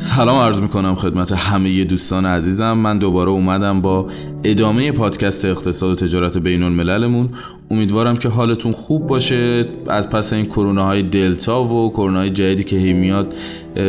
Thanks. سلام عرض می‌کنم خدمت همه دوستان عزیزم. من دوباره اومدم با ادامه پادکست اقتصاد و تجارت بین المللمون امیدوارم که حالتون خوب باشه. از پس این کرونا های دلتا و کرونا های جدیدی که هی میاد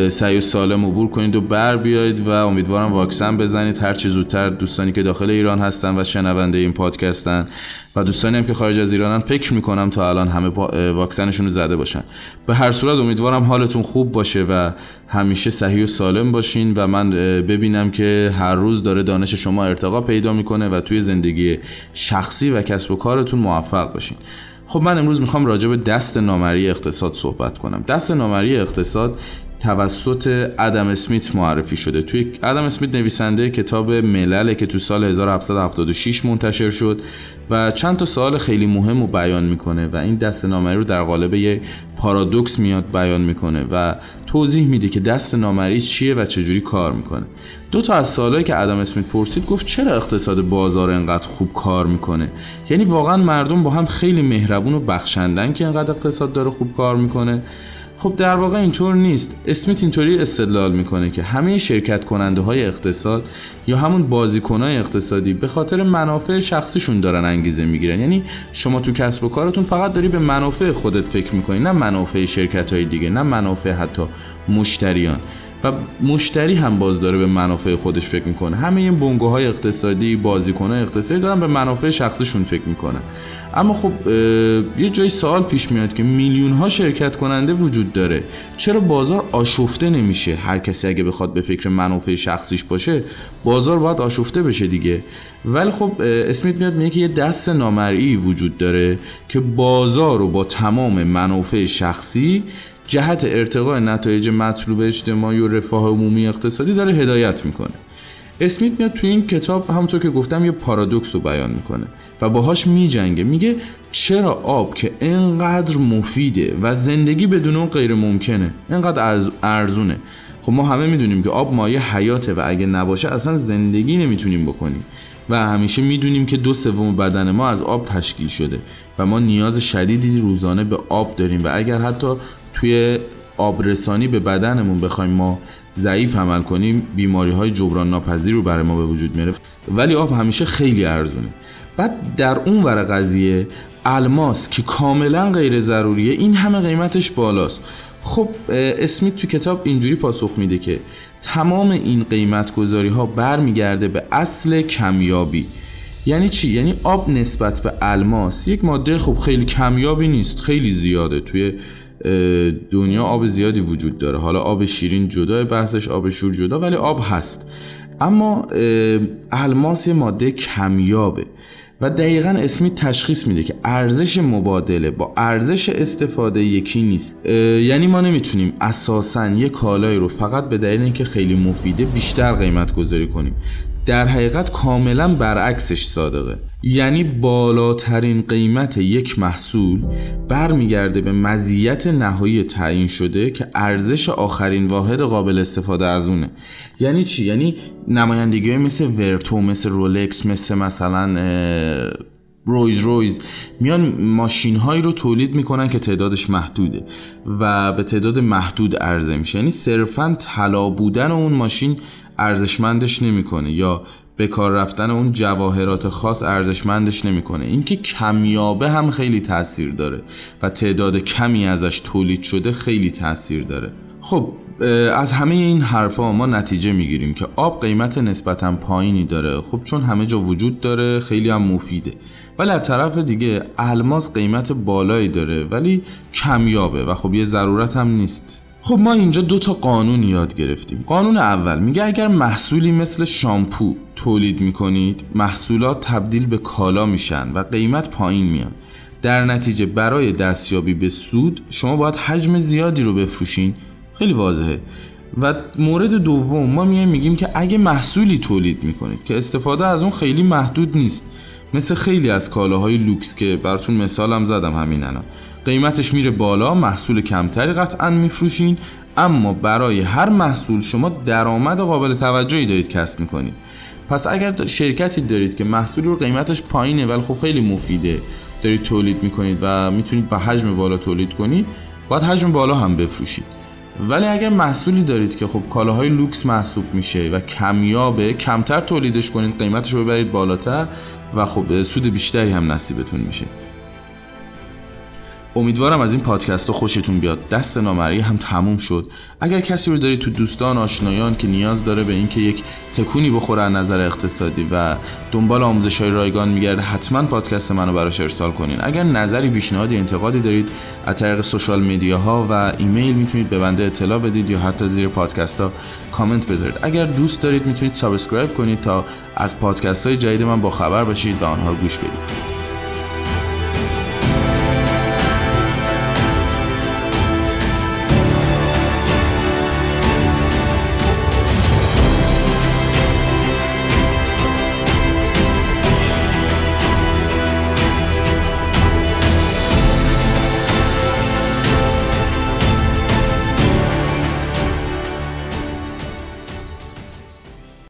سعی و سالم عبور کنید و بر بیاید و امیدوارم واکسن بزنید. هر چی زودتر دوستانی که داخل ایران هستن و شنونده این پادکستن و دوستانی هم که خارج از ایرانن فکر می‌کنم تا الان همه واکسنشون رو زده باشن. به هر صورت امیدوارم حالتون خوب باشه و همیشه صحیح و سالم باشین و من ببینم که هر روز داره دانش شما ارتقا پیدا می‌کنه و توی زندگی شخصی و کسب و کارتون موفق باشین. خب من امروز می‌خوام راجع به دست نامری اقتصاد صحبت کنم. دست نامری اقتصاد توسط ادم اسمیت معرفی شده. توی ادم اسمیت نویسنده کتاب ملل که تو سال 1776 منتشر شد و چند تا سوال خیلی مهم رو بیان می‌کنه و این دست نامری رو در قالب یه پارادوکس میاد بیان می‌کنه و توضیح میده که دست نامری چیه و چجوری کار می‌کنه. دو تا از سوالایی که ادم اسمیت پرسید گفت چرا اقتصاد بازار انقدر خوب کار می‌کنه؟ یعنی واقعا مردم با هم خیلی مهربون و بخشندن که انقدر اقتصاد داره خوب کار می‌کنه. خب در واقع اینطور نیست. اسمیت اینطوری استدلال می‌کنه که همه شرکت کننده های اقتصاد یا همون بازیکن های اقتصادی به خاطر منافع شخصیشون دارن انگیزه می‌گیرن. یعنی شما تو کسب و کارتون فقط داری به منافع خودت فکر می‌کنی نه منافع شرکت های دیگه نه منافع حتی مشتریان. و مشتری هم باز داره به منافع خودش فکر می‌کنه. همه این بنگاه های اقتصادی بازیکن اقتصادی دارن به منافع شخصیشون فکر می‌کنن. اما خب یه جای سوال پیش میاد که میلیون ها شرکت کننده وجود داره. چرا بازار آشفته نمیشه؟ هر کسی اگه بخواد به فکر منافع شخصیش باشه بازار باید آشفته بشه دیگه. ولی خب اسمیت میاد میگه که یه دست نامرئی وجود داره که بازار رو با تمام منافع شخصی جهت ارتقاء نتایج مطلوب اجتماعی و رفاه عمومی اقتصادی داره هدایت می‌کنه. اسمیت میاد تو این کتاب همونطور که گفتم یه پارادوکس رو بیان می‌کنه و باهاش میجنگه. میگه چرا آب که انقدر مفیده و زندگی بدون اون غیر ممکنه انقدر ارزونه؟ خب ما همه می‌دونیم که آب مایه حیاته و اگه نباشه اصلا زندگی نمی‌تونیم بکنیم. و همیشه می‌دونیم که دو سوم بدن ما از آب تشکیل شده و ما نیاز شدیدی روزانه به آب داریم و اگر حتی توی آبرسانی به بدنمون بخوایم ما ضعیف عمل کنیم بیماری های جبران ناپذیر رو برای ما به وجود میاره. ولی آب همیشه خیلی ارزونه. بعد در اون ور قضیه الماس که کاملا غیر ضروریه این همه قیمتش بالاست. خب اسمیت تو کتاب اینجوری پاسخ میده که تمام این قیمت گذاری ها برمیگرده به اصل کمیابی. یعنی چی؟ یعنی آب نسبت به الماس یک ماده خب خیلی کمیابی نیست خیلی زیاده. توی دنیا آب زیادی وجود داره. حالا آب شیرین جدا بحثش آب شور جدا ولی آب هست. اما الماس ماده کمیابه و دقیقا اسمی تشخیص میده که ارزش مبادله با ارزش استفاده یکی نیست. یعنی ما نمی‌تونیم اساسا یه کالایی رو فقط به دلیل اینکه خیلی مفیده بیشتر قیمت گذاری کنیم. در حقیقت کاملا برعکسش صادقه. یعنی بالاترین قیمت یک محصول برمیگرده به مزیت نهایی تعیین شده که ارزش آخرین واحد قابل استفاده از اونه. یعنی چی؟ یعنی نمایندگی مثل ورتو مثل رولکس مثل مثلا رویز رویز میان ماشین هایی رو تولید می‌کنن که تعدادش محدوده و به تعداد محدود عرضه میشه. یعنی صرفا طلا بودن اون ماشین ارزشمندش نمی‌کنه یا به کار رفتن اون جواهرات خاص ارزشمندش نمی‌کنه. اینکه کمیابه هم خیلی تاثیر داره و تعداد کمی ازش تولید شده خیلی تاثیر داره. خب از همه این حرفا ما نتیجه می‌گیریم که آب قیمت نسبتا پایینی داره. خب چون همه جا وجود داره خیلی هم مفیده. ولی از طرف دیگه الماس قیمت بالایی داره ولی کمیابه و خب یه ضرورت هم نیست. خب ما اینجا دو تا قانون یاد گرفتیم. قانون اول میگه اگر محصولی مثل شامپو تولید می‌کنید محصولات تبدیل به کالا میشن و قیمت پایین میاد در نتیجه برای دستیابی به سود شما باید حجم زیادی رو بفروشین خیلی واضحه. و مورد دوم ما میایم میگیم که اگه محصولی تولید می‌کنید که استفاده از اون خیلی محدود نیست. مثل خیلی از کالاهای لوکس که براتون مثالم زدم همین الان. قیمتش میره بالا محصول کمتری قطعا میفروشین اما برای هر محصول شما درآمد قابل توجهی دارید کسب می‌کنید. پس اگر شرکتی دارید که محصولی رو قیمتش پایینه ولی خب خیلی مفیده دارید تولید می‌کنید و می‌تونید با حجم بالا تولید کنید باید حجم بالا هم بفروشید. ولی اگر محصولی دارید که خب کالاهای لوکس محسوب میشه و کمیابه کمتر تولیدش کنید قیمتش رو ببرید بالاتر و خب سود بیشتری هم نصیبتون میشه. امیدوارم از این پادکست ها خوشتون بیاد. دست نامری هم تموم شد. اگر کسی رو دارید تو دوستان آشنایان که نیاز داره به اینکه یک تکونی بخوره از نظر اقتصادی و دنبال آموزش های رایگان میگرده حتما پادکست منو براش ارسال کنین. اگر نظری پیشنهادی انتقادی دارید از طریق social media ها و ایمیل می‌تونید به بنده اطلاع بدید یا حتی زیر پادکست ها کامنت بذارید. اگر دوست دارید می‌تونید subscribe کنید تا از پادکست های جدید من با خبر باشید و آنها گوش بدید.